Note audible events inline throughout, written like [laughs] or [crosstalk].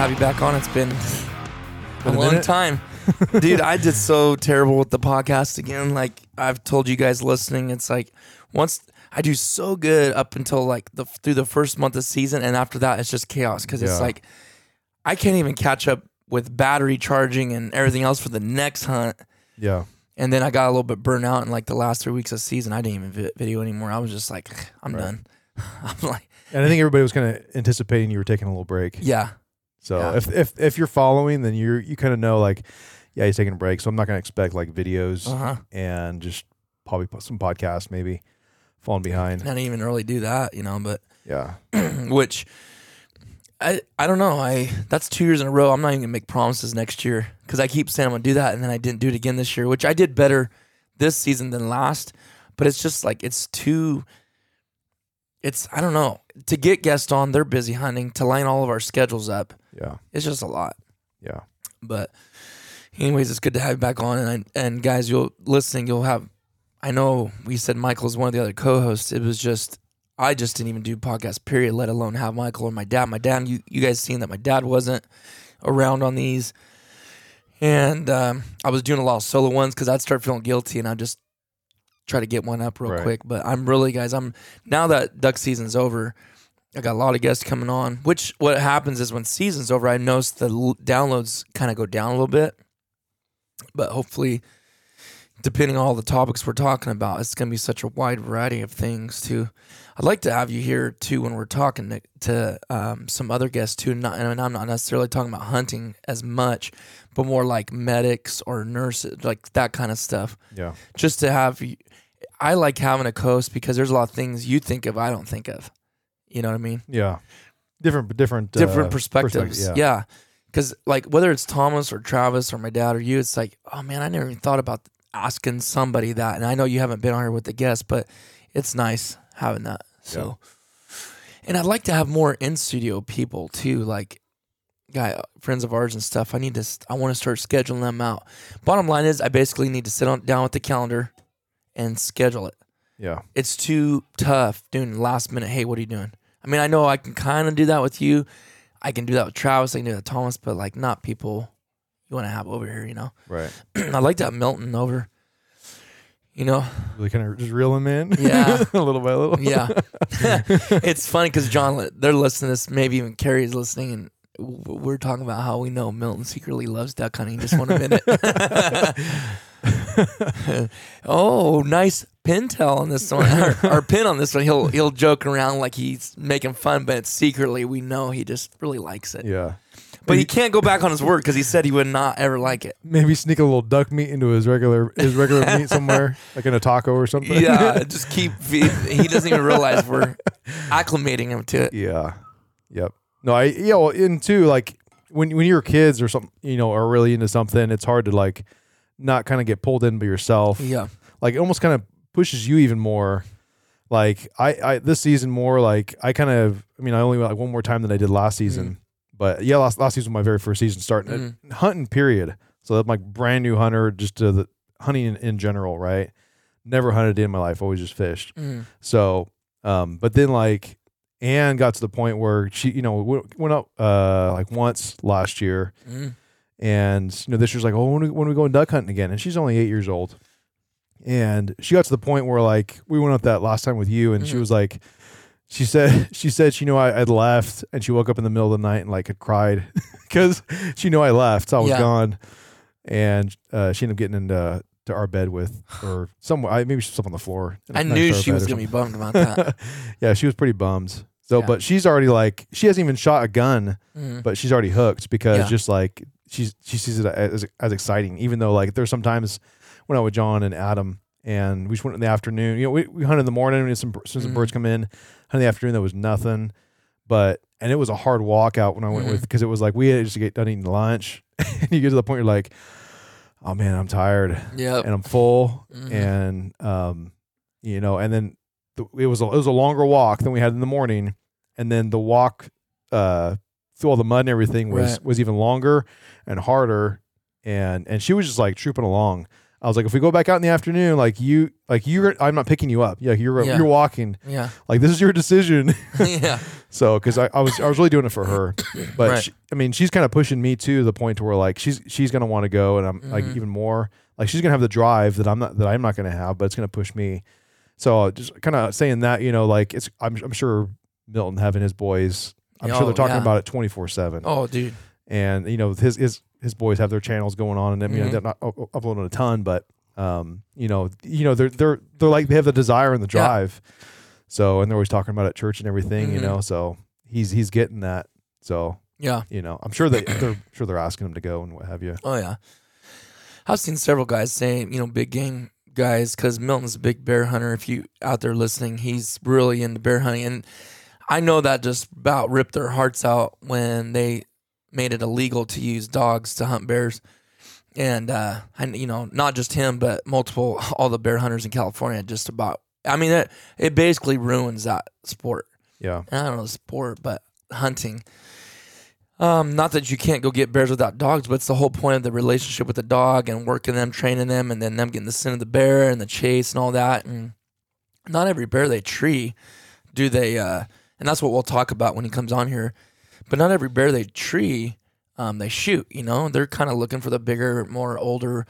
Have you back on. It's been a a long minute. time. [laughs] Dude, I did so terrible with the podcast again. Like I've told you guys listening, it's like once I do so good up until like the through the first month of season, and after that it's just chaos because it's Yeah. like I can't even catch up with battery charging and everything else for the next hunt. Yeah. And then I got a little bit burnt out in like the last three weeks of season. I didn't even vi- video anymore. I was just like, I'm Right. done. [laughs] I'm like, And I think everybody was kind of anticipating you were taking a little break. yeah, So Yeah. if if if you're following, then you're you kind of know like, yeah, he's taking a break. So I'm not gonna expect like videos uh huh. and just probably put some podcasts maybe falling behind. Didn't even really do that, you know, but [clears throat] Yeah. which I I don't know. I that's two years in a row. I'm not even gonna make promises next year because I keep saying I'm gonna do that, and then I didn't do it again this year, which I did better this season than last. But it's just like it's too. It's I don't know to get guests on. They're busy hunting to line all of our schedules up. Yeah. It's just a lot. Yeah. But anyways, it's good to have you back on. And I, and guys, you'll listening. You'll have. I know we said Michael's one of the other co-hosts. It was just I just didn't even do podcast period, let alone have Michael or my dad. My dad, you you guys seen that my dad wasn't around on these, and um, I was doing a lot of solo ones because I'd start feeling guilty, and I just try to get one up real Right. quick. But I'm really, guys, I'm now that duck season's over. I got a lot of guests coming on. Which what happens is when season's over, I notice the l- downloads kind of go down a little bit. But hopefully, depending on all the topics we're talking about, it's going to be such a wide variety of things too. I'd like to have you here too when we're talking to, to um, some other guests too. Not, and I'm not necessarily talking about hunting as much, but more like medics or nurses, like that kind of stuff. Yeah. Just to have, I like having a coast because there's a lot of things you think of I don't think of. You know what I mean? Yeah. Different different different uh, perspectives. perspective, yeah. Because, like, whether it's Thomas or Travis or my dad or you, it's like, oh man, I never even thought about asking somebody that. And I know you haven't been on here with the guests, but it's nice having that. So, and I'd like to have more in studio people too, like guy friends of ours and stuff. I need to, I want to start scheduling them out. Bottom line is, I basically need to sit on down with the calendar and schedule it Yeah. it's too tough doing last minute. Hey, what are you doing? I mean, I know I can kind of do that with you. I can do that with Travis. I can do that with Thomas, but like not people you want to have over here. You know, Right. [clears throat] I'd like to have Milton over. You know, Really kind of just reel him in. Yeah. [laughs] a little by little. yeah. [laughs] [laughs] it's funny because John, they're listening to this. Maybe even Carrie's listening, and we're talking about how we know Milton secretly loves duck hunting. Just one minute. [laughs] oh, nice pin tail on this one, or, [laughs] or pin on this one. He'll he'll joke around like he's making fun, but secretly we know he just really likes it. Yeah. But he can't go back on his word because he said he would not ever like it. Maybe sneak a little duck meat into his regular his regular meat [laughs] somewhere, like in a taco or something. Yeah, just keep. He, he doesn't even realize we're acclimating him to it. Yeah. Yep. No, I yeah, well, and too like when when you're kids or something, you know, are really into something, it's hard to like not kind of get pulled in by yourself. Yeah, Like it almost kind of pushes you even more. Like I, I this season more like I kind of I mean I only went like one more time than I did last season. But yeah, last last season was my very first season starting uh, hunting period. So I'm like brand new hunter just to the hunting in, in general, right? Never hunted in my life, always just fished. Mm. So, um, but then like Anne got to the point where she, you know, went, up uh like once last year, Mm. And you know this year's like, oh, when are we, when we going duck hunting again? And she's only eight years old, and she got to the point where like we went up that last time with you, and she Mhm. was like, she said [laughs] she said she knew I had left, and she woke up in the middle of the night and like had cried [laughs] because she knew I left, so I was Yeah. gone, and uh, she ended up getting into to our bed with [sighs] or somewhere. I maybe she slept on the floor. I knew she was gonna be bummed about that. [laughs] yeah, she was pretty bummed. So, Yeah. but she's already like she hasn't even shot a gun, Mm. but she's already hooked because Yeah. just like she's she sees it as as exciting. Even though like there's sometimes when I with John and Adam and we just went in the afternoon. You know, we, we hunted in the morning. We had some as soon as the Mhm. birds come in. Hunted in the afternoon. There was nothing, but and it was a hard walk out when I went Mhm. with because it was like we had just get done eating lunch, [laughs] and you get to the point you're like, oh man, I'm tired Yep. and I'm full, Mhm. and um, you know, and then the, it was a, it was a longer walk than we had in the morning, and then the walk uh through all the mud and everything was Right. was even longer and harder, and and she was just like trooping along. I was like, if we go back out in the afternoon, like you, like you're, I'm not picking you up. Yeah, you're Yeah. you're walking. Yeah. Like this is your decision. [laughs] [laughs] yeah. so, because I, I was I was really doing it for her, [coughs] but Right. she, I mean, she's kind of pushing me to the point to where like she's she's gonna want to go, and I'm like Mhm. even more like she's gonna have the drive that I'm not that I'm not gonna have, but it's gonna push me. So just kind of saying that, you know, like it's I'm I'm sure Milton having his boys, I'm sure Oh, they're talking yeah. about it 24 seven. Oh, dude. and you know his his his boys have their channels going on, and I mean Mhm. they're not uploading a ton, but um you know you know they're they're they're like they have the desire and the Yeah. drive. So and they're always talking about it at church and everything, you Mhm. know. So he's he's getting that. So Yeah. you know, I'm sure that they're [coughs] sure they're asking him to go and what have you. Oh yeah. I've seen several guys say you know, big game guys, because Milton's a big bear hunter. If you out there listening, he's really into bear hunting, and I know that just about ripped their hearts out when they made it illegal to use dogs to hunt bears. And uh, and you know, not just him, but multiple all the bear hunters in California. Just about, I mean, it it basically ruins that sport. Yeah, I don't know sport, but hunting. Um, not that you can't go get bears without dogs, but it's the whole point of the relationship with the dog and working them, training them, and then them getting the scent of the bear and the chase and all that. And not every bear they tree do they, uh, and that's what we'll talk about when he comes on here. But not every bear they tree, um, they shoot. You know, they're kind of looking for the bigger, more older,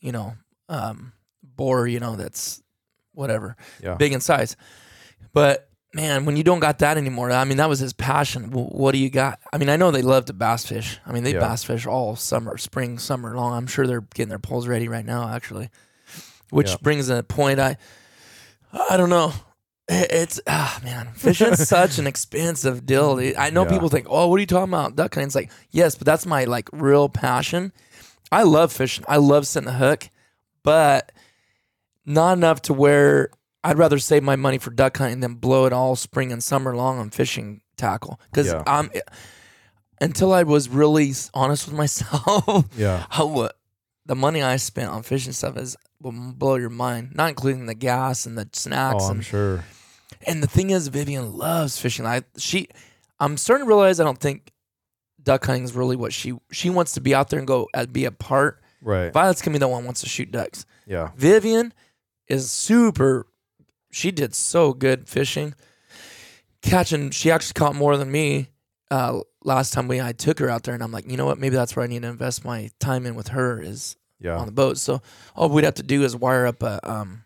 you know, um, boar. You know, that's whatever yeah, big in size. But man, when you don't got that anymore, I mean, that was his passion. W- What do you got? I mean, I know they love to bass fish. I mean, they Yeah. bass fish all summer, spring, summer long. I'm sure they're getting their poles ready right now, actually. Which Yeah. brings a point. I, I don't know. It- It's ah man, fishing's [laughs] such an expensive deal. I know Yeah. people think, "Oh, what are you talking about, duck hunting?" It's like, yes, but that's my like real passion. I love fishing. I love setting the hook, but not enough to where I'd rather save my money for duck hunting than blow it all spring and summer long on fishing tackle. Because Yeah. I'm until I was really s- honest with myself, yeah, [laughs] how what the money I spent on fishing stuff is will blow your mind. Not including the gas and the snacks oh, I'm and sure. and the thing is, Vivian loves fishing. I she, I'm starting to realize I don't think duck hunting is really what she she wants to be out there and go uh, be a part. Right. Violet's gonna be the one who wants to shoot ducks. Yeah. Vivian is super. She did so good fishing, catching. She actually caught more than me uh, last time we I took her out there, and I'm like, you know what? Maybe that's where I need to invest my time in with her is Yeah. on the boat. So all we'd have to do is wire up a um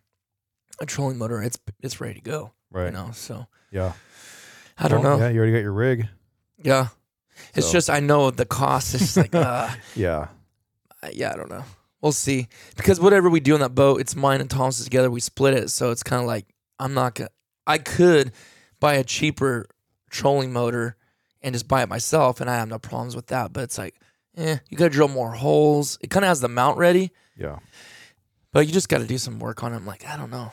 a trolling motor. It's it's ready to go. Right. You know, so Yeah. I don't Well, know. Yeah, you already got your rig. Yeah. It's So- just I know the cost is like [laughs] uh Yeah. yeah, I don't know. We'll see. Because whatever we do on that boat, it's mine and Thomas's together. We split it, so it's kind of like I'm not gonna. I could buy a cheaper trolling motor and just buy it myself, and I have no problems with that. But it's like, eh, you gotta drill more holes. It kind of has the mount ready, Yeah. but you just got to do some work on it. I'm like, I don't know.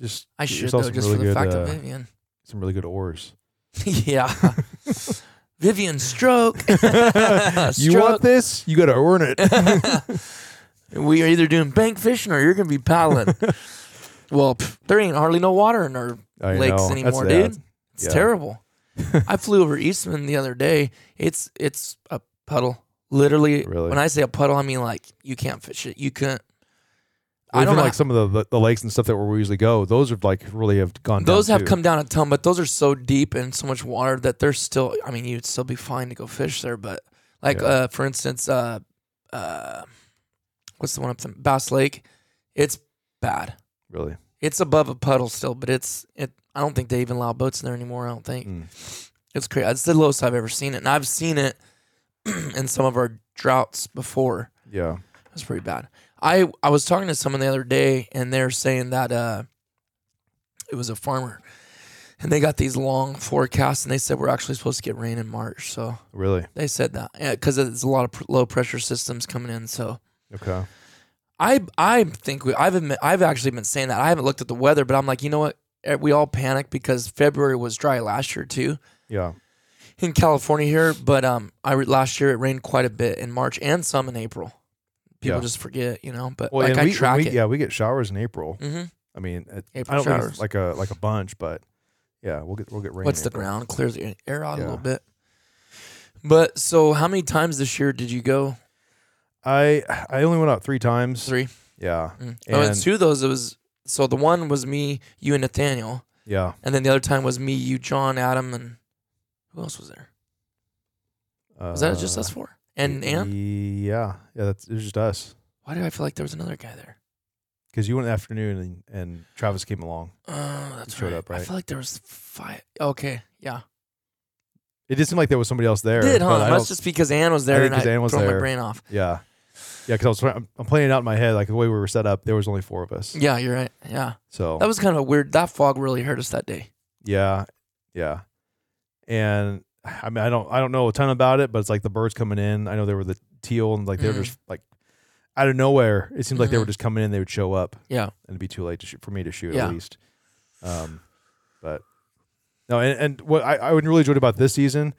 Just I should though, just really for the good, fact uh, of Vivian. some really good oars. [laughs] [laughs] yeah. Vivian stroke. [laughs] You want this? You got to earn it. we are either doing bank fishing or you're gonna be paddling. well, pff, there ain't hardly no water in our I lakes know. anymore, That's- dude. It's yeah. terrible. [laughs] I flew over Eastman the other day. It's it's a puddle. Literally, Really? when I say a puddle, I mean like you can't fish it. You couldn't. I even don't know. like some of the, the the lakes and stuff that where we usually go. Those have like really have gone. down, those have too. come down a ton, but those are so deep and so much water that they're still. I mean, you'd still be fine to go fish there, but like Yeah. uh, for instance, uh, uh, what's the one up there? Bass Lake? It's bad. really. It's above a puddle still, but it's it. I don't think they even allow boats in there anymore. I don't think Mm. it's crazy. It's the lowest I've ever seen it, and I've seen it [clears throat] in some of our droughts before. Yeah. that's pretty bad. I I was talking to someone the other day, and they're saying that uh, it was a farmer, and they got these long forecasts, and they said we're actually supposed to get rain in March. So Really. they said that, yeah, because it's a lot of pr- low pressure systems coming in. So Okay. I I think we, I've admit, I've actually been saying that I haven't looked at the weather, but I'm like, you know what? Eh, We all panicked because February was dry last year too Yeah. in California here, but um, I re- last year it rained quite a bit in March and some in April. People Yeah. just forget, you know. But Well, like I we, track we it. yeah we get showers in April. hmm I mean, it, I April don't think showers. it's like a like a bunch, but yeah, we'll get we'll get rain. What's the April. ground clears the air out a little bit. But so, how many times this year did you go? I I only went out three times. Three. Yeah. Mm. Oh, and two of those it was. So the one was me, you, and Nathaniel, Yeah. and then the other time was me, you, John, Adam, and who else was there? Was that just Uh, us four? And Ann? Yeah. Yeah. That's it was just us Why did I feel like there was another guy there? because you went in the afternoon and, and Travis came along. Oh, that's showed right. up, I feel like there was five. Okay, yeah. It did seem like there was somebody else there. Did huh? That's just because Ann was there think and I Ann was throw my brain off. Yeah. Yeah, because I was trying, I'm, I'm playing it out in my head like the way we were set up. There was only four of us. Yeah, you're right. Yeah, So that was kind of weird. That fog really hurt us that day. Yeah, yeah. And I mean, I don't, I don't know a ton about it, but it's like the birds coming in. I know they were the teal, and like they were Mhm. just like out of nowhere. It seemed like they were Mhm. just coming in. They would show up, Yeah. and it'd be too late to shoot, for me to shoot Yeah. at least. Um, but no, and, and what I, I really enjoyed about this season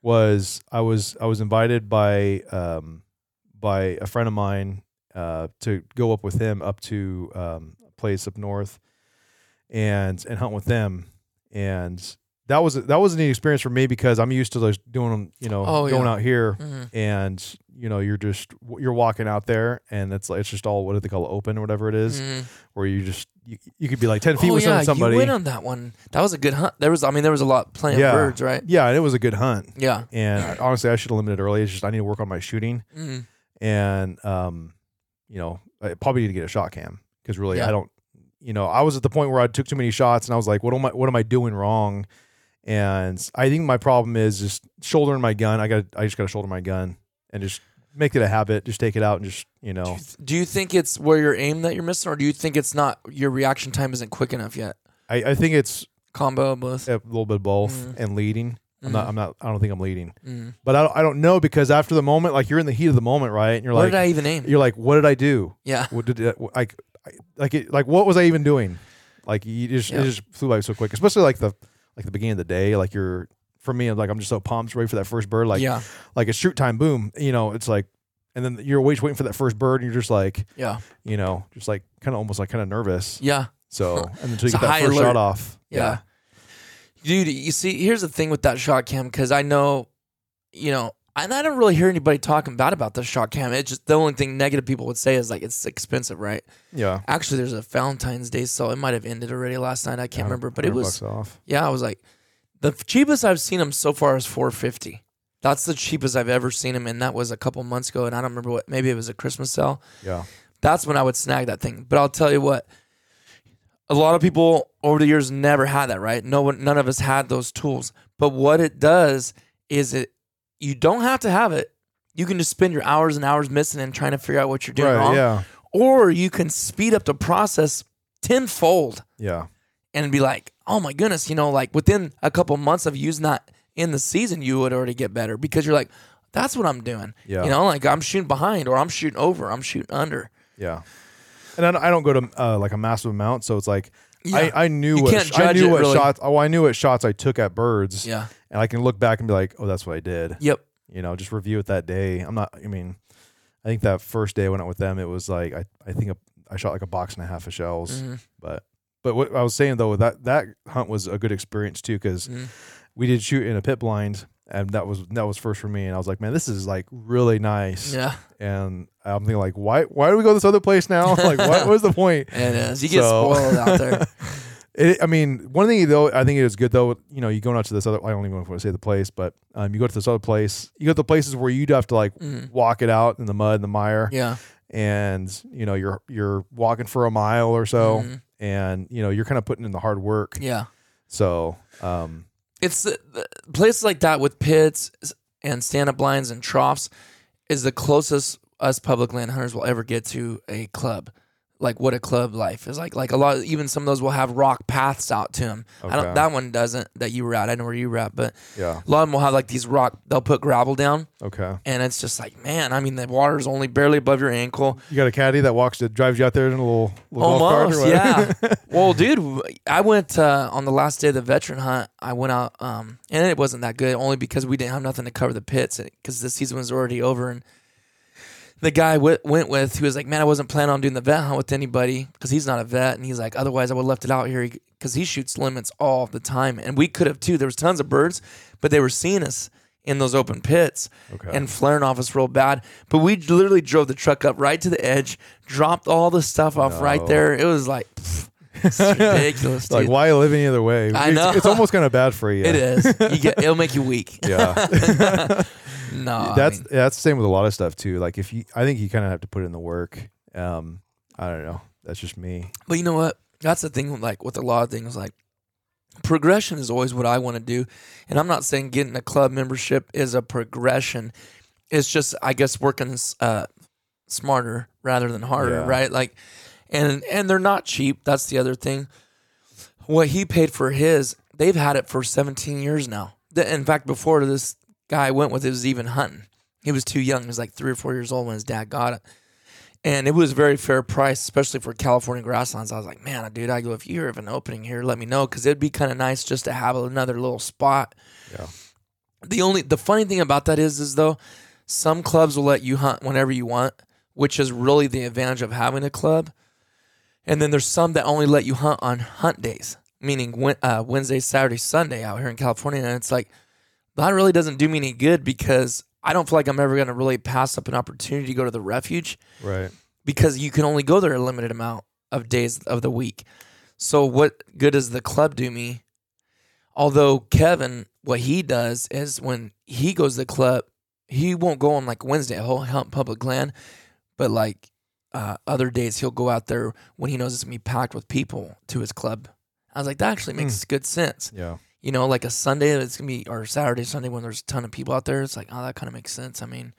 was I was I was invited by um by a friend of mine uh to go up with him up to um a place up north and and hunt with them and that was that was a neat experience for me because I'm used to just doing them you know Oh, going yeah. out here hmm and you know you're just you're walking out there and it's like it's just all what do they call it open or whatever it is, Mhm. where you just you, you could be like 10 feet oh with yeah, somebody you went on that one. That was a good hunt. There was, I mean, there was a lot playing Yeah. birds, right? yeah and it was a good hunt Yeah. and honestly I should have limited early it's just I need to work on my shooting hmm and um you know I probably need to get a Shotkam because really Yeah. I don't you know I was at the point where I took too many shots and I was like what am I what am I doing wrong and I think my problem is just shouldering my gun I got I just got to shoulder my gun and just make it a habit just take it out and just you Do know you, th- do you think it's where you're aim that you're missing, or do you think it's not your reaction time isn't quick enough yet? I, I think it's Combo of both. a little bit of both Mhm. and leading I'm not I'm not I don't think I'm leading Mm. but I don't, I don't know because after the moment like you're in the heat of the moment right and you're Where like did I even aim? you're like what did I do Yeah. what did it, like like it, like what was I even doing? Like you just Yeah. it just flew by so quick, especially like the like the beginning of the day. Like you're for me, I'm like I'm just so pumped, ready for that first bird. Like yeah. like it's shoot time, boom. You know, it's like, and then you're always waiting for that first bird, and you're just like, Yeah. you know, just like kind of almost like kind of nervous. Yeah. So and until you get that first alert. shot off, Yeah. Dude, you see, here's the thing with that Shotkam because I know, you know, and I don't really hear anybody talking bad about the Shotkam. It's just the only thing negative people would say is like it's expensive, right? yeah. Actually, there's a Valentine's Day sale. It might have ended already last night. I can't remember, but it was off. yeah. I was like, the cheapest I've seen them so far is 450. That's the cheapest I've ever seen them, and that was a couple months ago. And I don't remember what. Maybe it was a Christmas sale. Yeah, That's when I would snag that thing. But I'll tell you what, a lot of people over the years never had that, right? No one, none of us had those tools. But what it does is it, you don't have to have it. You can just spend your hours and hours missing and trying to figure out what you're doing right. wrong. Yeah, Or you can speed up the process tenfold yeah, and be like, oh my goodness, you know, like within a couple months of using that in the season, you would already get better because you're like, that's what I'm doing. Yeah. You know, like I'm shooting behind or I'm shooting over, I'm shooting under. yeah. And I don't, I don't go to uh, like a massive amount, so it's like Yeah. I, I knew You what can't I judge knew it, what really. shots. Oh, I knew what shots I took at birds. yeah. and I can look back and be like, oh, that's what I did. Yep. You know, just review it that day. I'm not. I mean, I think that first day I went out with them, it was like I I think a, I shot like a box and a half of shells. Mhm. But but what I was saying though, that that hunt was a good experience too because Mhm. we did shoot in a pit blind and that was that was first for me. And I was like, man, this is like really nice. Yeah, And I'm thinking like, why why do we go to this other place now? [laughs] like, what was the point? [laughs] it is. You get So- spoiled out there. [laughs] It, I mean, one thing though, I think it is good though. You know, you going out to this other. I don't even want to say the place, but um, you go to this other place. You go to the places where you'd have to like Mhm. walk it out in the mud and the mire, Yeah. and you know you're you're walking for a mile or so, Mhm. and you know you're kind of putting in the hard work. Yeah. So, um, It's the, the places like that with pits and stand up blinds and troughs is the closest us public land hunters will ever get to a club. Like what a club life is like. Like a lot, even some of those will have rock paths out to them. I don't. That one doesn't. That you were at. I know where you were at, but yeah, a lot of them will have like these rock. They'll put gravel down, okay. and it's just like, man. I mean, the water's only barely above your ankle. You got a caddy that walks that drives you out there in a little, little golf cart or Almost, yeah. [laughs] well, dude, I went uh, on the last day of the veteran hunt. I went out, um, and it wasn't that good, only because we didn't have nothing to cover the pits because the season was already over. And the guy w- went with, he was like, "Man, I wasn't planning on doing the vet hunt with anybody because he's not a vet." And he's like, "Otherwise, I would have left it out here because he shoots limits all the time, and we could have too. There was tons of birds, but they were seeing us." In those open pits Okay. and flaring off us real bad, but we literally drove the truck up right to the edge, dropped all the stuff off right there. It was like, pfft, it's [laughs] ridiculous, dude. like why live any other way? I It's- know. it's, almost kind of bad for [laughs] you. It is. You get. It'll make you weak. Yeah. [laughs] No, I that's mean, that's the same with a lot of stuff too. Like if you, I think you kind of have to put in the work. Um, I don't know. That's just me. but you know what? That's the thing. Like with a lot of things, like progression is always what I want to do. And I'm not saying getting a club membership is a progression. It's just, I guess, working uh, smarter rather than harder, Yeah. right? Like, and and they're not cheap. That's the other thing. What he paid for his, they've had it for 17 years now. In fact, before this guy I went with, it was even hunting. He was too young. He was like three or four years old when his dad got it. And it was a very fair price, especially for California grasslands. I was like, man, dude, I go, if you have an opening here, let me know. Cause it'd be kind of nice just to have another little spot. Yeah. The only, the funny thing about that is, is though, some clubs will let you hunt whenever you want, which is really the advantage of having a club. And then there's some that only let you hunt on hunt days, meaning uh, Wednesday, Saturday, Sunday out here in California. And it's like, that really doesn't do me any good because I don't feel like I'm ever going to really pass up an opportunity to go to the refuge Right. because you can only go there a limited amount of days of the week. So what good does the club do me? Although Kevin, what he does is when he goes to the club, he won't go on like Wednesday, he'll hunt public land, but like uh, other days he'll go out there when he knows it's gonna be packed with people to his club. I was like, that actually makes good sense. Yeah. You know, like a Sunday it's gonna be or Saturday, Sunday when there's a ton of people out there. It's like, oh, that kind of makes sense. I mean,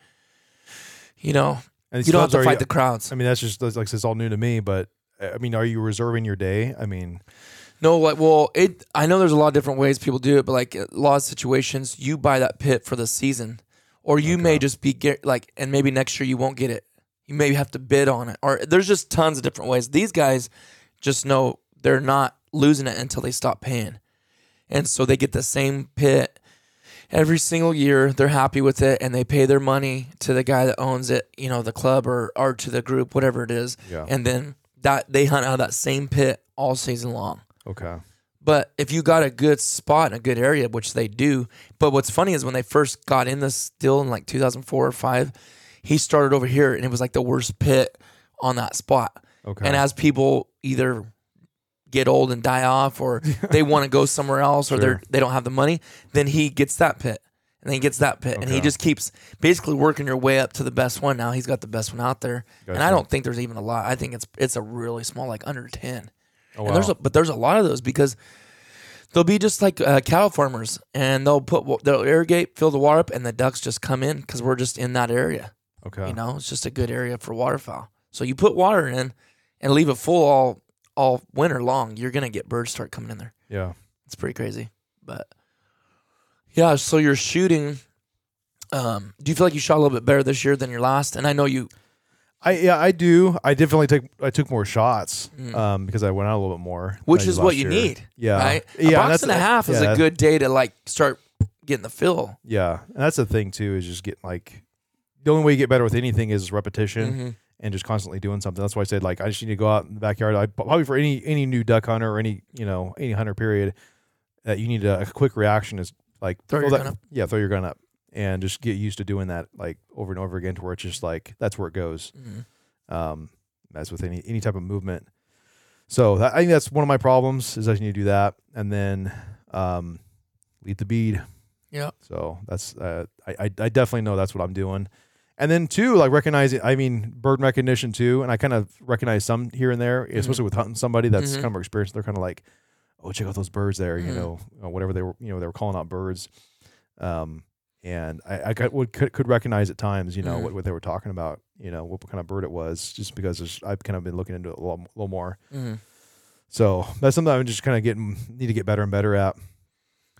you know, And you don't have to fight you- the crowds. I mean, that's just that's like it's all new to me. But uh, I mean, are you reserving your day? I mean, No, like, well, it. I know there's a lot of different ways people do it, but like a lot of situations, you buy that pit for the season, or you may just be get like, and maybe next year you won't get it. You maybe have to bid on it, or there's just tons of different ways. These guys just know they're not losing it until they stop paying, and so they get the same pit every single year. They're happy with it, and they pay their money to the guy that owns it, you know, the club or or to the group, whatever it is, yeah. and then that they hunt out of that same pit all season long. okay. But if you got a good spot in a good area, which they do, but what's funny is when they first got in this still in like 2004 or five, he started over here and it was like the worst pit on that spot. Okay. And as people either get old and die off, or [laughs] they want to go somewhere else, or Sure. they're they don't have the money, then he gets that pit, and then he gets that pit, and he Okay. just keeps basically working your way up to the best one. Now he's got the best one out there, and I Gotcha. don't think there's even a lot. I think it's it's a really small, like under ten. oh, And there's wow. a, but there's a lot of those because they'll be just like uh, cattle farmers, and they'll put wa- they'll irrigate, fill the water up, and the ducks just come in because we're just in that area. okay. You know, it's just a good area for waterfowl. So you put water in and leave it full all all winter long, you're gonna get birds start coming in there. yeah. It's pretty crazy, but yeah. So you're shooting. Um, do you feel like you shot a little bit better this year than your last? And I know you. I yeah I do. I definitely take I took more shots Mm. um because I went out a little bit more, Which is what you year. need, Yeah. right? A Yeah. box that's- and a half is a good day to like start getting the fill. Yeah, and that's the thing too is just getting like the only way you get better with anything is repetition Mhm. And just constantly doing something. That's why I said like I just need to go out in the backyard. I probably for any any new duck hunter or any you know any hunter period that you need a, a quick reaction is like Throw your that, gun up. Yeah, throw your gun up, and just get used to doing that like over and over again to where it's just like that's where it goes. Mhm. Um, as with any any type of movement. So that, I think that's one of my problems is I need to do that, and then um, lead the bead. Yeah. So that's uh, I, I I definitely know that's what I'm doing. And then two, like recognizing, I mean, bird recognition too. And I kind of recognize some here and there, especially with hunting somebody that's Mhm. kind of more experienced. They're kind of like, oh, check out those birds there, you Mhm. know, or whatever they were, you know, they were calling out birds. Um, and I, I got, would could, could recognize at times, you know, Mhm. what, what they were talking about, you know, what kind of bird it was, just because I've kind of been looking into it a little, little more. Mhm. So that's something I'm just kind of getting need to get better and better at.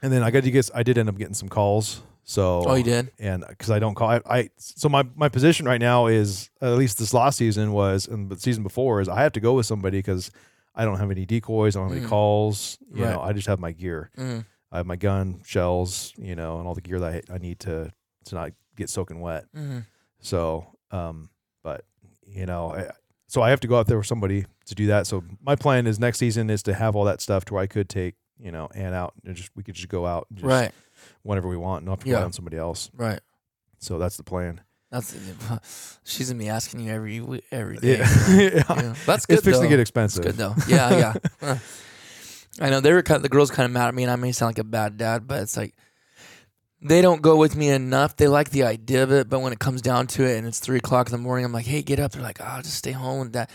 And then I got to get I did end up getting some calls. So Oh, you did? and because I don't call I, I so my my position right now is at least this last season was and the season before is I have to go with somebody because I don't have any decoys, I don't have any Mm. calls. You Right. know, I just have my gear. Mhm. I have my gun, shells, you know, and all the gear that I, I need to to not get soaking wet. Mhm. So, um, but you know, I, so I have to go out there with somebody to do that. So my plan is next season is to have all that stuff to where I could take, you know, and out and just we could just go out and just Right. Whenever we want, and not rely Yeah. on somebody else. Right. So that's the plan. That's [laughs] she's gonna be asking you every every day. [laughs] Yeah, Yeah. That's good. it's fixing to get It's expensive. good though. Yeah, yeah. [laughs] I know they were kind of, the girls kind of mad at me, and I may sound like a bad dad, but it's like they don't go with me enough. They like the idea of it, but when it comes down to it, and it's three o'clock in the morning, I'm like, "Hey, get up!" They're like, "Oh, just stay home with dad,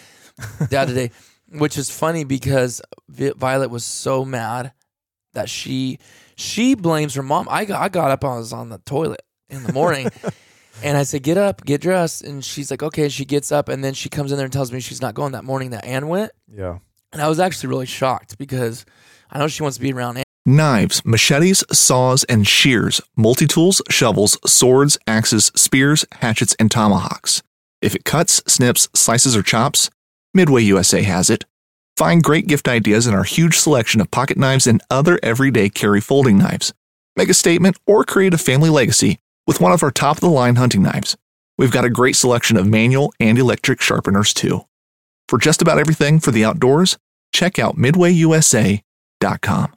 dad today," which is funny because Violet was so mad that she she blames her mom. I got I got up, I was on the toilet in the morning. [laughs] And I said, "Get up, get dressed." And she's like, "Okay." And she gets up, and then she comes in there and tells me she's not going that morning that Ann went. Yeah. And I was actually really shocked because I know she wants to be around Ann. Knives, machetes, saws, and shears, multi tools, shovels, swords, axes, spears, hatchets, and tomahawks. If it cuts, snips, slices, or chops, Midway USA has it. Find great gift ideas in our huge selection of pocket knives and other everyday carry folding knives. Make a statement or create a family legacy with one of our top of the line hunting knives. We've got a great selection of manual and electric sharpeners too. For just about everything for the outdoors, check out midwayusa.com.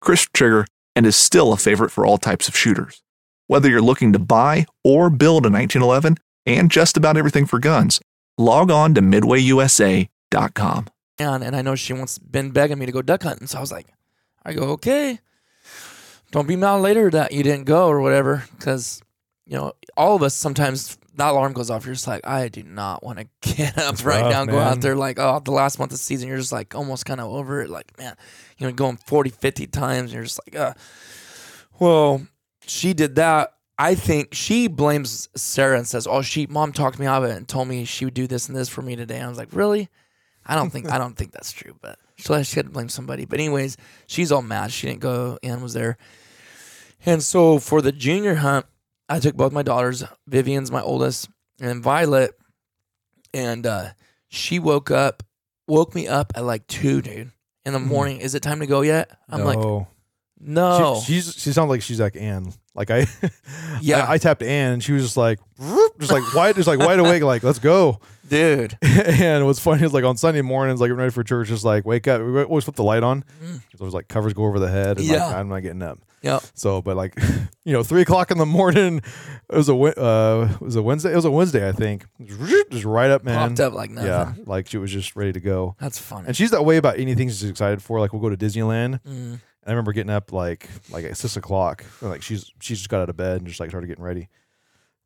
crisp trigger, and is still a favorite for all types of shooters. Whether you're looking to buy or build a 1911 and just about everything for guns, log on to midwayusa.com. Ann, and I know she wants been begging me to go duck hunting. So I was like, I go, okay. Don't be mad later that you didn't go or whatever. Because, you know, all of us sometimes that alarm goes off. You're just like, I do not want to [laughs] get up It's right rough, now and go man. out there. Like, oh, the last month of the season, you're just like almost kind of over it. Like, man, you know, going 40, 50 times. And you're just like, uh. Well, she did that. I think she blames Sarah and says, "Oh, she mom talked me out of it and told me she would do this and this for me today." And I was like, "Really?" I don't think I don't think that's true, but she she had to blame somebody. But anyways, she's all mad. She didn't go. Ann was there, and so for the junior hunt, I took both my daughters. Vivian's my oldest, and Violet, and uh, she woke up, woke me up at like two, dude, in the morning. Is it time to go yet? I'm like, no. No. She, she's she sounds like she's like Anne. Like I, Yeah. I, I tapped Anne and she was just like, just like wide, just like wide awake, like let's go. Dude. and what's funny is like on Sunday mornings, like getting ready for church, just like wake up. We always put the light on. There's like covers go over the head, and Mm. Yeah. like I'm not getting up. Yep. So, but like, [laughs] you know, three o'clock in the morning, it was a uh, it was a Wednesday. It was a Wednesday, I think. Just right up, man. Popped up like nothing. Yeah, like she was just ready to go. That's funny. And she's that way about anything she's excited for. Like we'll go to Disneyland. Mm. I remember getting up like like at six o'clock. and, Like she's she's just got out of bed and just like started getting ready.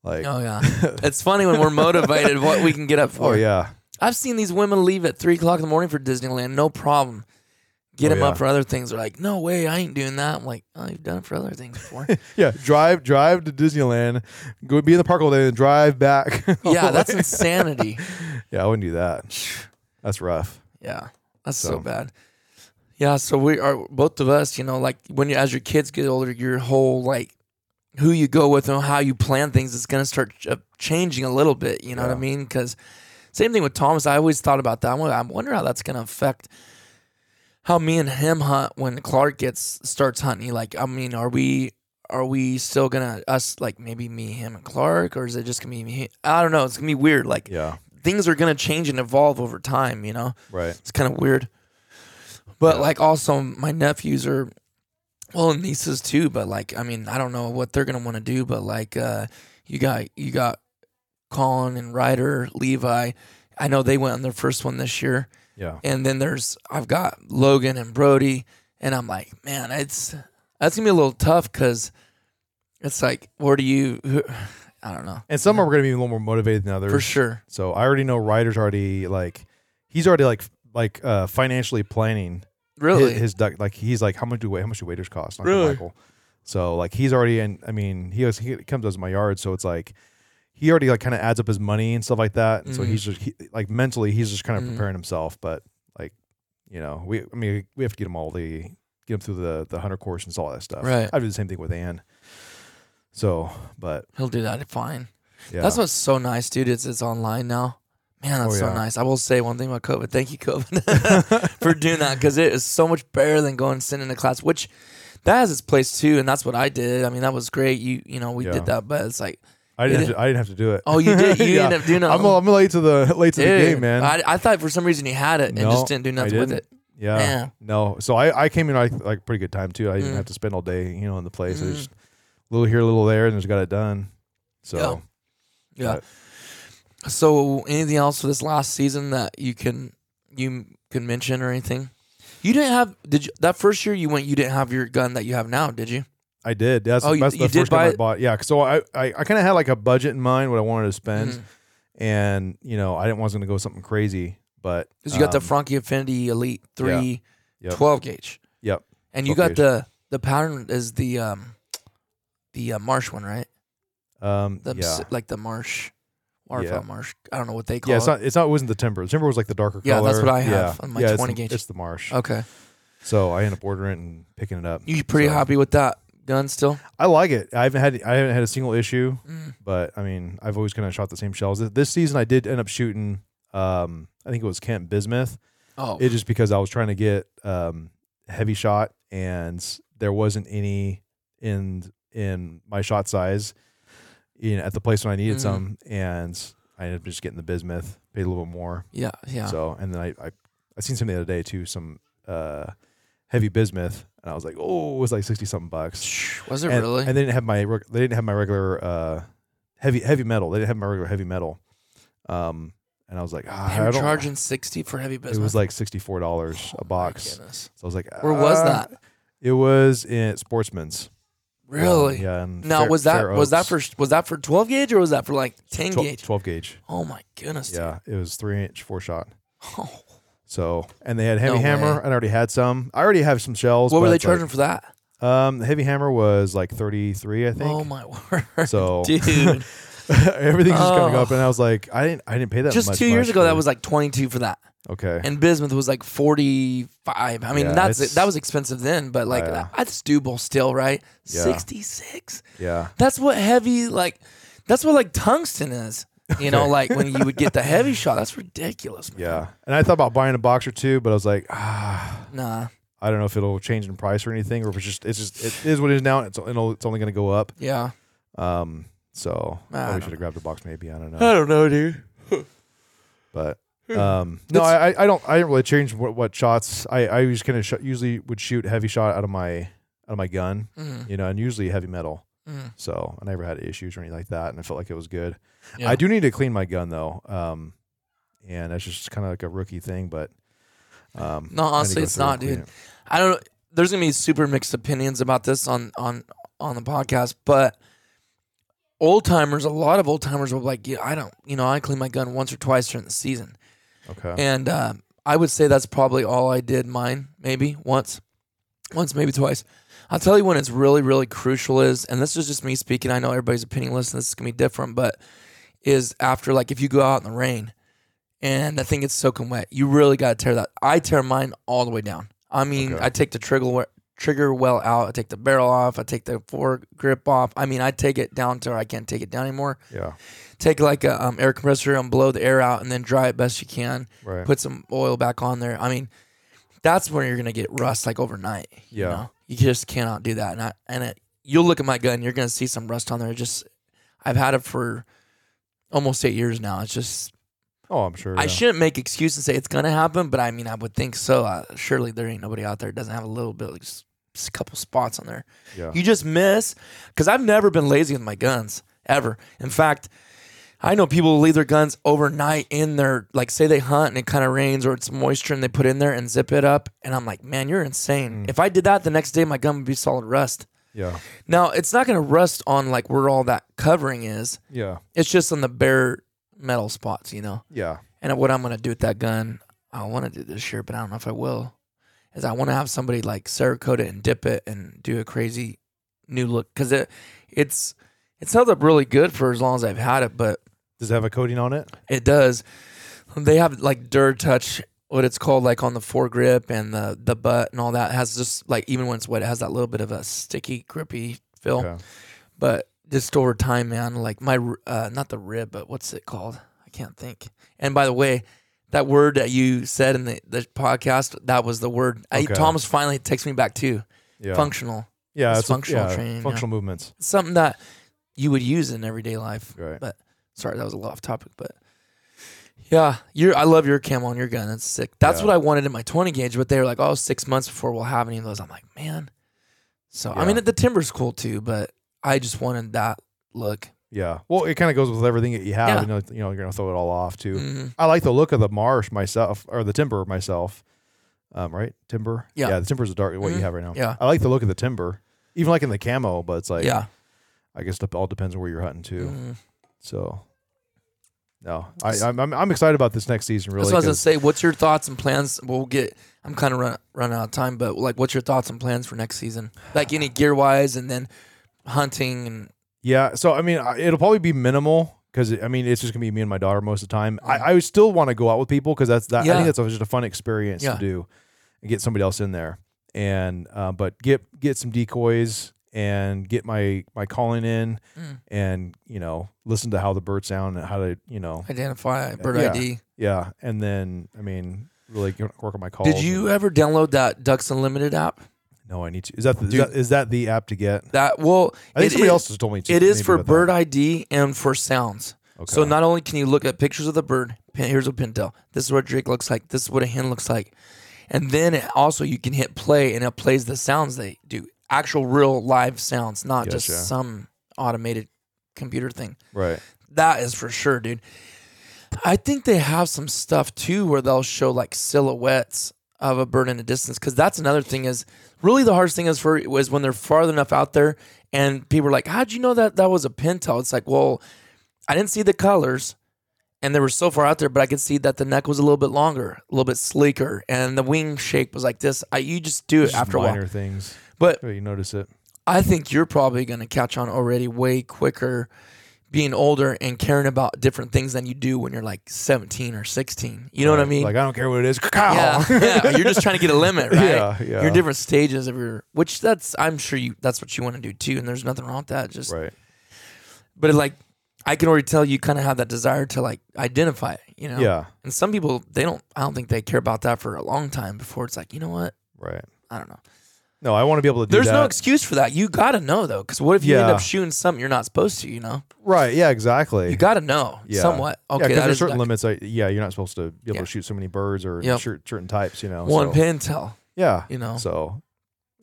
Like Oh yeah. [laughs] it's funny when we're motivated what we can get up for. oh yeah, I've seen these women leave at three o'clock in the morning for Disneyland, no problem. Get Oh, them up for other things. They're like, no way, I ain't doing that. I'm like, oh, you've done it for other things before. [laughs] yeah. Drive drive to Disneyland, go be in the park all day, and drive back. [laughs] yeah, that's insanity. [laughs] yeah. I wouldn't do that. That's rough. Yeah, that's so, So. bad. Yeah, so we are both of us. You know, like when you as your kids get older, your whole like who you go with and how you plan things is gonna start ch- uh, changing a little bit. You know what I mean? Because same thing with Thomas. I always thought about that. I wonder- how that's gonna affect how me and him hunt when Clark gets starts hunting. Like, I mean, are we are we still gonna us like maybe me, him, and Clark, or is it just gonna be me? I don't know. It's gonna be weird. Like Yeah. things are gonna change and evolve over time. You know Right. it's kind of weird. But Yeah. like also my nephews are well and nieces too, but like I mean, I don't know what they're gonna want to do, but like uh you got you got Colin and Ryder, Levi. I know they went on their first one this year. Yeah. And then there's I've got Logan and Brody and I'm like, man, it's that's gonna be a little tough because it's like, where do you? Who, I don't know And some are going to be a little more motivated than others. for sure. So I already know Ryder's already like he's already like like uh financially planning Really, his, his duck like he's like how much do how much do waders cost Uncle Really? Michael. So like he's already in I mean he he comes as my yard so it's like he already like kind of adds up his money and stuff like that. And So Mhm. he's just he, like mentally he's just kind of Mhm. preparing himself but like you know we I mean we have to get him all the get him through the the hunter course and all that stuff. Right. I do the same thing with Ann. So but he'll do that fine. yeah. That's what's so nice, dude. It's it's online now. Man, that's Oh, so yeah. nice. I will say one thing about COVID. Thank you, COVID, [laughs] [laughs] for doing that because it is so much better than going and sitting in a class, which that has its place too, and that's what I did. I mean, that was great. You you know we Yeah. did that, but it's like, I didn't have to, I didn't have to do it. oh, you did. You [laughs] Yeah. ended up doing it. I'm, I'm late to the late to the game, man. I, I thought for some reason you had it and No, just didn't do nothing with didn't. it. Yeah. No. So I, I came in like like pretty good time too. I didn't Mm. have to spend all day, you know, in the place. I Mm. just a little here, a little there, and just got it done. So Yeah. But- So anything else for this last season that you can you can mention or anything? You didn't have did you that first year you went you didn't have your gun that you have now, did you? I did. That's, Oh, that's you the first buy I it? bought. Yeah. So I I, I kind of had like a budget in mind what I wanted to spend, Mhm. and you know I didn't want to go something crazy, but Because you got the um, Franchi Affinity Elite 3 Yep. 12 gauge. Yep. And you got gauge. the the pattern is the um the uh, marsh one, right? Um. The yeah. like the marsh Waterfowl Yeah. marsh. I don't know what they call Yeah. It's it. not. It's not. It wasn't the timber. The timber was like the darker Yeah, color. that's what I have yeah. on my yeah, 20 it's, gauge. It's the marsh. okay. So I end up ordering it and picking it up. You pretty So- happy with that gun still? I like it. I haven't had I haven't had a single issue, Mm. but I mean I've always kind of shot the same shells. This season I did end up shooting. Um, I think it was Kent Bismuth. Oh. It just because I was trying to get um heavy shot and there wasn't any in in my shot size, you know, at the place when I needed Mhm. some, and I ended up just getting the bismuth, paid a little bit more. yeah, yeah. So and then I I I seen something the other day too, some uh heavy bismuth, and I was like, oh, it was like sixty something bucks. Was it and, really? And they didn't have my reg- they didn't have my regular uh heavy Hevi-Metal. They didn't have my regular Hevi-Metal. Um, and I was like, ah, they were charging 60 for heavy bismuth. it was like sixty four dollars a My box. So I was like, Where was ah. that? It was in Sportsman's. Really? Um, yeah. in Now Fair- was that was that for was that for 12 gauge or was that for like 10 Twel- gauge? 12 gauge? Oh my goodness. dude. Yeah, it was three inch four shot. Oh. So and they had heavy No hammer. way. and I already had some. I already have some shells. What were but they it's charging for that? Um, the Hevi-Hammer was like thirty three, I think. Oh my word. So [laughs] Dude. [laughs] everything's just coming Oh. up, and I was like, I didn't, I didn't pay that. Just much two years much ago, that was like 22 for that. okay. And bismuth was like 45. I mean, Yeah, that's it's- that was expensive then, but like Yeah. that's doable still, right? Yeah. 66. yeah, That's what heavy like that's what like tungsten is. You know, like when you would get the heavy [laughs] shot, that's ridiculous, man. yeah. And I thought about buying a box or two, but I was like, ah, Nah. I don't know if it'll change in price or anything, or if it's just it's just it is what it is now. and It's it'll, it's only going to go up. Yeah. Um, so I probably don't should have grabbed the box. Maybe I don't know, I don't know, dude. but [laughs] um, no, I I- I don't I didn't really change what, what shots. I I just kind of sh- usually would shoot heavy shot out of my out of my gun, Mm, you know, and usually Hevi-Metal. Mm. So I never had issues or anything like that, and I felt like it was good. Yeah. I do need to clean my gun though, um, and that's just kind of like a rookie thing. But um, No, I need to honestly, it's not, dude. it. I don't. There's gonna be super mixed opinions about this on on on the podcast, but old timers, a lot of old timers will be like, yeah, I don't, you know, I clean my gun once or twice during the season, Okay. and um, I would say that's probably all I did mine, maybe once, once maybe twice. I'll tell you when it's really really crucial is, and this is just me speaking. I know everybody's opinion and this is gonna be different, but is after like if you go out in the rain and I think it's soaking wet. You really got to tear that. I tear mine all the way down. I mean, Okay. I take the trigger trigger well out. I take the barrel off. I take the fore grip off. I mean, I take it down to where I can't take it down anymore. yeah. Take like a um, air compressor and blow the air out, and then dry it best you can. Right. Put some oil back on there. I mean, that's when you're gonna get rust like overnight. You Yeah. know? You just cannot do that. And I, and it, you'll look at my gun, you're gonna see some rust on there. It just I've had it for almost eight years now. It's just oh, I'm sure. I yeah. shouldn't make excuse and say it's gonna happen, but I mean I would think so. Uh, surely there ain't nobody out there that doesn't have a little bit, like just, just a couple spots on there. Yeah. You just miss because I've never been lazy with my guns ever. In fact, I know people leave their guns overnight in their like say they hunt and it kind of rains or it's moisture and they put it in there and zip it up and I'm like, man, you're insane. Mm. If I did that the next day, my gun would be solid rust. Yeah. Now it's not gonna rust on like where all that covering is. Yeah. It's just on the bare metal spots, you know. Yeah. And what I'm gonna do with that gun, I want to do this year, but I don't know if I will. Is I want to have somebody like Cerakote it and dip it and do a crazy new look because it it's it's held up really good for as long as I've had it, but Does it have a coating on it? it does. They have like Dura-Touch, what it's called, like on the foregrip and the the butt and all that. It has just like even when it's wet, it has that little bit of a sticky, grippy feel. Okay. But just over time, man, like my uh, not the rib, but what's it called? I can't think. And by the way, that word that you said in the, the podcast, that was the word. I, Okay. Thomas finally takes me back to Yeah. functional. Yeah. it's It's, a- functional yeah, training, yeah. Functional movements. Something that you would use in everyday life. Right. But sorry, that was a little off topic, but yeah, you're. I love your camo on your gun. That's sick. That's Yeah. what I wanted in my 20 gauge, but they were like, oh, six months before we'll have any of those. I'm like, man. So I Yeah. mean, the timber's cool too, but I just wanted that look. Yeah. Well, it kind of goes with everything that you have. Yeah. You know, you know, you're gonna throw it all off too. Mhm. I like the look of the marsh myself, or the timber myself. Um, right, timber. Yeah. Yeah, the timber's a dark what Mhm. you have right now. Yeah. I like the look of the timber, even like in the camo. But it's like, yeah. I guess it all depends on where you're hunting too. Mhm. So, no, I, I'm, I'm I'm excited about this next season. Really, That's what I was gonna 'cause- say. What's your thoughts and plans? We'll get. I'm kind of run running out of time, but like, what's your thoughts and plans for next season? Like any gear wise, and then hunting and Yeah, so I mean, I- it'll probably be minimal because I mean, it's just gonna be me and my daughter most of the time. I, I would still want to go out with people because that's that. I Yeah. think that's just a fun experience Yeah. to do and get somebody else in there. And uh, but get get some decoys and get my my calling in Mm. and you know listen to how the birds sound and how to you know identify bird Yeah. ID. yeah. And then I mean, really work on my calls. Did you ever download that Ducks Unlimited app? No, I need to. Is that the, is that, is that the app to get? That well, I think it somebody is- else has told me. To, It is for bird that. ID and for sounds. Okay. So not only can you look at pictures of the bird, here's a pintail. This is what drake looks like. This is what a hen looks like. And then it also you can hit play and it plays the sounds they do. Actual real live sounds, not Gotcha. just some automated computer thing. right. That is for sure, dude. I think they have some stuff too where they'll show like silhouettes of a bird in a distance because that's another thing is really the hardest thing is for was when they're far enough out there and people are like, "How'd you know that that was a pintail?" It's like, well, I didn't see the colors, and they were so far out there, but I could see that the neck was a little bit longer, a little bit sleeker, and the wing shape was like this. I, you just do it Just after a while. things. But Oh, you notice it. I think you're probably going to catch on already way quicker being older and caring about different things than you do when you're like 17 or 16. You know what I mean? Like I don't care what it is. [laughs] yeah, yeah. You're just trying to get a limit, right? Yeah, yeah. You're in different stages of your, which that's, I'm sure you, that's what you want to do too. And there's nothing wrong with that. Just, Right. but it, like, I can already tell you kind of have that desire to like identify it, you know? Yeah. And some people, they don't, I don't think they care about that for a long time before it's like, you know what? Right. I don't know. No, I want to be able to do There's that. no excuse for that. You got to know though, because what if you end Yeah. up shooting something you're not supposed to? You know, right. Yeah, exactly. you got to know Yeah. somewhat. yeah, Okay, because that there's is certain limits. Like, yeah, you're not supposed to be able Yeah. to shoot so many birds or Yep. cer- certain types. You know, one so, pintail. Yeah, You know, So,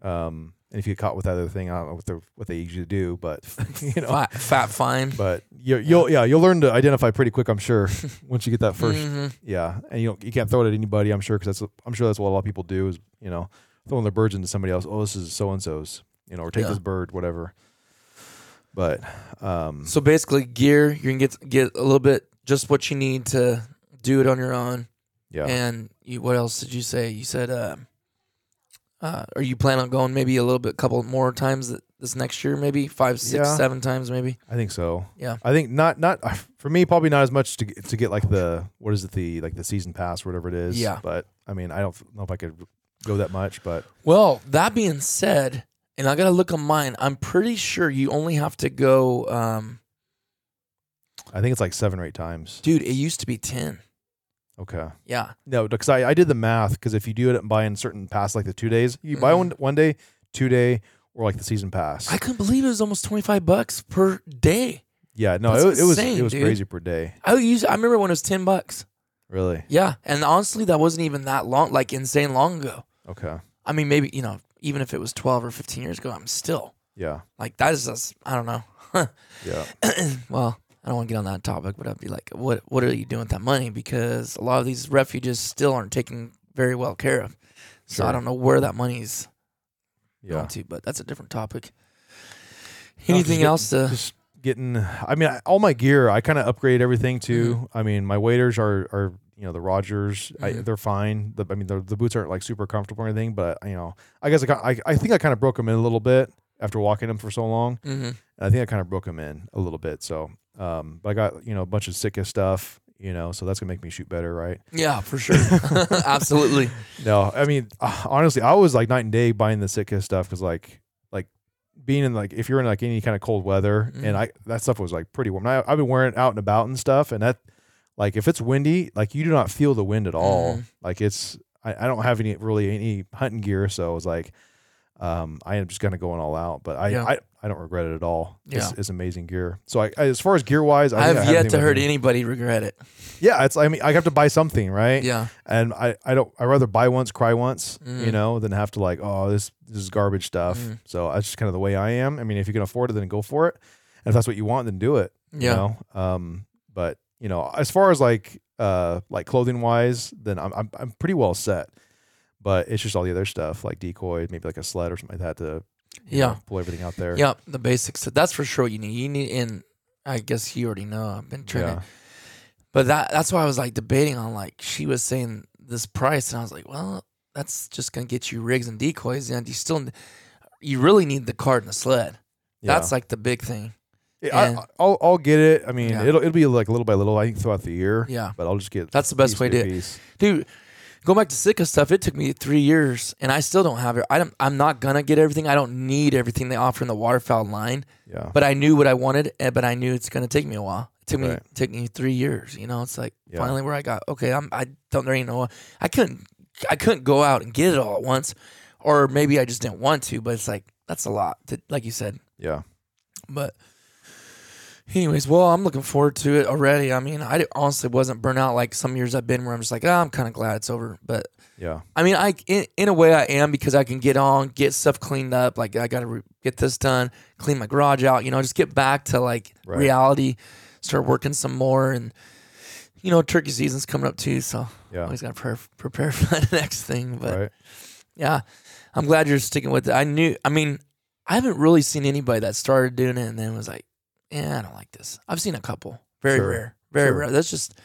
um, and if you get caught with that other thing, I don't know what they what they usually do, but [laughs] you know, fat, fat fine. but you, you'll yeah you'll learn to identify pretty quick. I'm sure [laughs] once you get that 1st Mhm. Yeah, and you don't, you can't throw it at anybody. I'm sure because that's I'm sure that's what a lot of people do is you know throwing their birds into somebody else. Oh, this is so and so's. You know, or take Yeah. this bird, whatever. But um, So basically, gear you can get get a little bit just what you need to do it on your own. yeah, And you, what else did you say? You said, uh, uh, are you planning on going maybe a little bit, couple more times this next year? Maybe five, six, Yeah. seven times, maybe. I think so. Yeah. I think not not for me probably not as much to to get like the what is it the like the season pass or whatever it is. Yeah. But I mean I don't know if I could go that much, but Well, that being said, and I gotta look on mine. I'm pretty sure you only have to go. Um, I think it's like seven or eight times. dude, it used to be ten. Okay. Yeah, No, because I, I did the math because if you do it buy in certain pass like the two days, you buy Mhm. one one day, two day, or like the season pass. I couldn't believe it was almost twenty five bucks per day. yeah, no, it, was- it was it was dude. crazy per day. I used. I remember when it was ten bucks. Really? Yeah, and honestly, that wasn't even that long, like insane long ago. Okay. I mean, maybe you know, even if it was twelve or fifteen years ago, I'm still Yeah. like that is just I don't know. [laughs] Yeah. well, I don't want to get on that topic, but I'd be like, what what are you doing with that money? Because a lot of these refuges still aren't taken very well care of. So I don't know where that money's Yeah. going to, but that's a different topic. Anything just else to? just getting i mean I, all my gear i kind of upgrade everything too Mm-hmm. i mean my waders are are you know the rogers I, Mhm. they're fine the, i mean the, the boots aren't like super comfortable or anything but you know i guess i, I, I think i kind of broke them in a little bit after walking them for so long hmm and i think i kind of broke them in a little bit so um but i got you know a bunch of sitka stuff you know so that's gonna make me shoot better right Yeah, for sure. [laughs] [laughs] Absolutely. no i mean uh, honestly i was like night and day buying the sitka stuff because like like being in like if you're in like any kind of cold weather Mhm. and i that stuff was like pretty warm I, i've been wearing it out and about and stuff and that like if it's windy like you do not feel the wind at all Mhm. like it's I, I don't have any really any hunting gear so it's like um i am just kind of going all out but i Yeah. I, I don't regret it at all it's, Yeah. it's amazing gear so I, I as far as gear wise I, have yet to heard me. anybody regret it. yeah it's i mean i have to buy something right Yeah. and I, I don't I rather buy once cry once you Mhm. know than have to like oh this this is garbage stuff Mhm. so that's just kind of the way I am I mean if you can afford it then go for it and if that's what you want then do it you Yeah. know um but you know as far as like uh like clothing wise then I'm I'm, I'm pretty well set but it's just all the other stuff like decoy maybe like a sled or something like that to Yeah. know, pull everything out there Yep. The basics. That's for sure. What you need. You need, and I guess you already know. I've been trying yeah to But that that's why I was like debating on like she was saying this price and I was like, well, that's just gonna get you rigs and decoys and you still you really need the cart and the sled. yeah. That's like the big thing. And- I, I'll I'll get it I mean Yeah. it'll it'll be like little by little I think throughout the year Yeah. but I'll just get That's the best piece way to by do it. piece. Dude, go back to Sitka stuff, it took me three years and I still don't have it. I don't I'm not gonna get everything. I don't need everything they offer in the waterfowl line. yeah But I knew what I wanted, eh, but I knew it's gonna take me a while. It took me Right. took me three years. You know, it's like Yeah. finally where I got okay. I'm I don't there ain't no I couldn't I couldn't go out and get it all at once, or maybe I just didn't want to. But it's like that's a lot, to, like you said. yeah But anyways, well, I'm looking forward to it already. I mean, I honestly wasn't burnt out like some years I've been where I'm just like, oh, I'm kind of glad it's over. But yeah I mean, I in, in a way I am because I can get on, get stuff cleaned up. Like I got to re- get this done, clean my garage out. You know, just get back to like Right. reality, start working some more, and you know, turkey season's coming up too, so yeah always got to prepare, prepare [laughs] for the next thing. But right yeah, I'm glad you're sticking with it. I knew. I mean, I haven't really seen anybody that started doing it and then was like, "Yeah, I don't like this." I've seen a couple, very Sure. rare, very Sure. rare. That's just.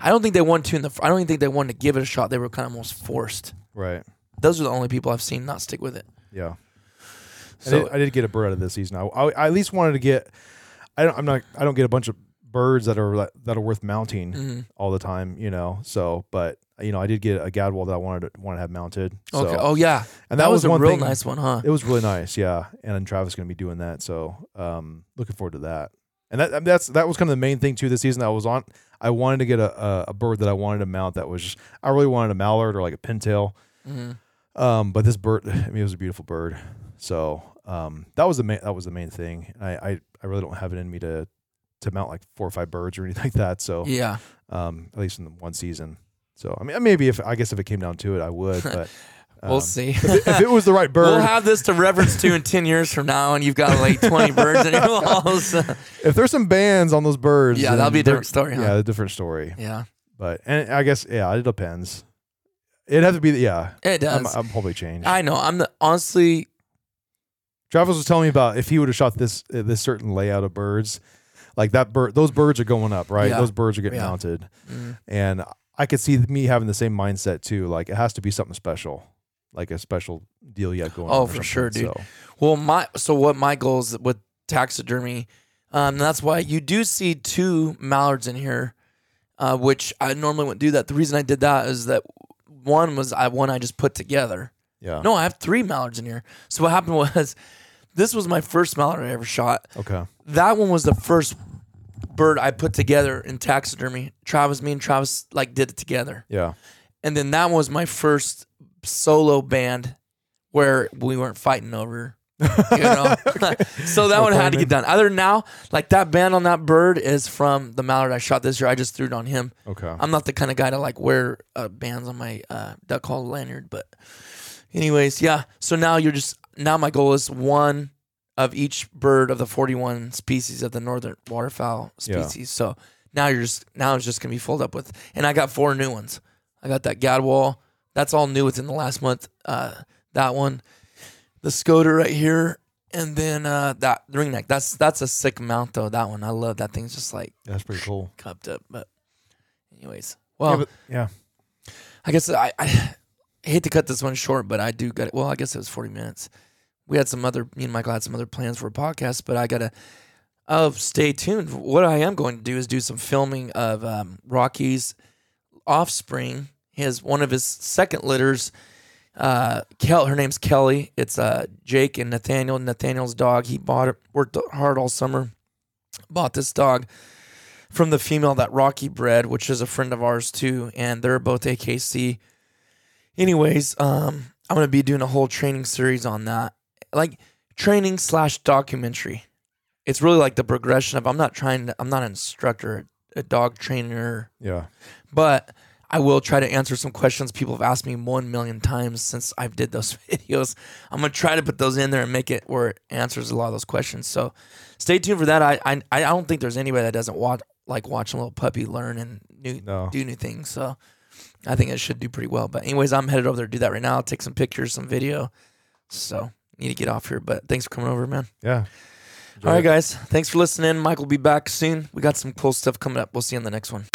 I don't think they wanted to in the. I don't even think they wanted to give it a shot. They were kind of almost forced. right Those are the only people I've seen not stick with it. yeah I, So did, I did get a out of this season. I, I, I at least wanted to get. I don't. I'm not. I don't get a bunch of birds that are that are worth mounting mhm. all the time. You know. So, but you know, I did get a gadwall that I wanted to want to have mounted. So, okay. Oh yeah, and that, was, a real thing- nice one, huh? It was really nice. Yeah, and then Travis is going to be doing that. So, um, looking forward to that. And that that's that was kind of the main thing too this season that I was on. I wanted to get a, a, bird that I wanted to mount that was just I really wanted a mallard or like a pintail. hmm Um, but this bird, [sighs] I mean, it was a beautiful bird. So um, that was the main that was the main thing. I, I I really don't have it in me to to mount like four or five birds or [laughs] anything like that. So Yeah. um, at least in the one season. So I mean, maybe if I guess if it came down to it, I would. [laughs] But We'll um, see. if, it, if it was the right [laughs] bird, We'll have this to reference to in 10 years from now, and you've got like 20 birds in your walls. if there's some bands on those birds, Yeah, that'll be a different story, huh? Yeah, a different story. yeah, But and I guess yeah, it depends. It'd have to be yeah. it I'm, does. I'm probably change. I know. I'm the, honestly, Travis was telling me about if he would have shot this uh, this certain layout of birds, like that bird, those birds are going up, right? Yeah. Those birds are getting Yeah. mounted, mm, and I could see me having the same mindset too. Like it has to be something special, like a special deal yet going. Oh, for sure, dude. So, well, my so what my goals with taxidermy, um, that's why you do see two mallards in here, uh, which I normally wouldn't do that. The reason I did that is that one was I one I just put together. yeah. No, I have three mallards in here. So what happened [laughs] was, this was my first mallard I ever shot. Okay. that one was the first bird I put together in taxidermy. Travis, me and Travis like did it together, Yeah. and then that was my first solo band where we weren't fighting over. You know, [laughs] [laughs] so that one had to get done. Other than now, like that band on that bird is from the mallard I shot this year. I just threw it on him. Okay. I'm not the kind of guy to like wear uh, bands on my uh, duck call lanyard, but anyways, yeah. So now you're just now my goal is one of each bird of the 41 species of the northern waterfowl Yeah. species. So now you're just now it's just gonna be filled up with, and I got four new ones. I got that gadwall. That's all new within the last month. Uh, that one, the Scoter right here, and then uh, that ringneck. That's that's a sick mount though. That one I love. That thing's just like That's pretty cool. cupped up. But anyways, well. yeah, but, yeah. I guess I, I hate to cut this one short, but I do got it. Well, I guess it was 40 minutes. We had some other, me and Michael had some other plans for a podcast, but I got to, oh, stay tuned. What I am going to do is do some filming of um, Rocky's offspring, his, one of his second litters. Uh, Kel, her name's Kelly. It's uh, Jake and Nathaniel. Nathaniel's dog. He bought it, worked hard all summer, bought this dog from the female that Rocky bred, which is a friend of ours too, and they're both AKC. Anyways, um, I'm gonna be doing a whole training series on that, like training slash documentary. It's really like the progression of. I'm not trying to. I'm not an instructor, a dog trainer, Yeah. but I will try to answer some questions people have asked me one million times since I've did those [laughs] videos. I'm gonna try to put those in there and make it where it answers a lot of those questions. So stay tuned for that. I I, I don't think there's anybody that doesn't watch like watching a little puppy learn and new No. do new things. So I think it should do pretty well. But anyways, I'm headed over there to do that right now. I'll take some pictures, some video. So need to get off here. But thanks for coming over, man. Yeah. All right, guys. Thanks for listening. Mike will be back soon. We got some cool stuff coming up. We'll see you in the next one.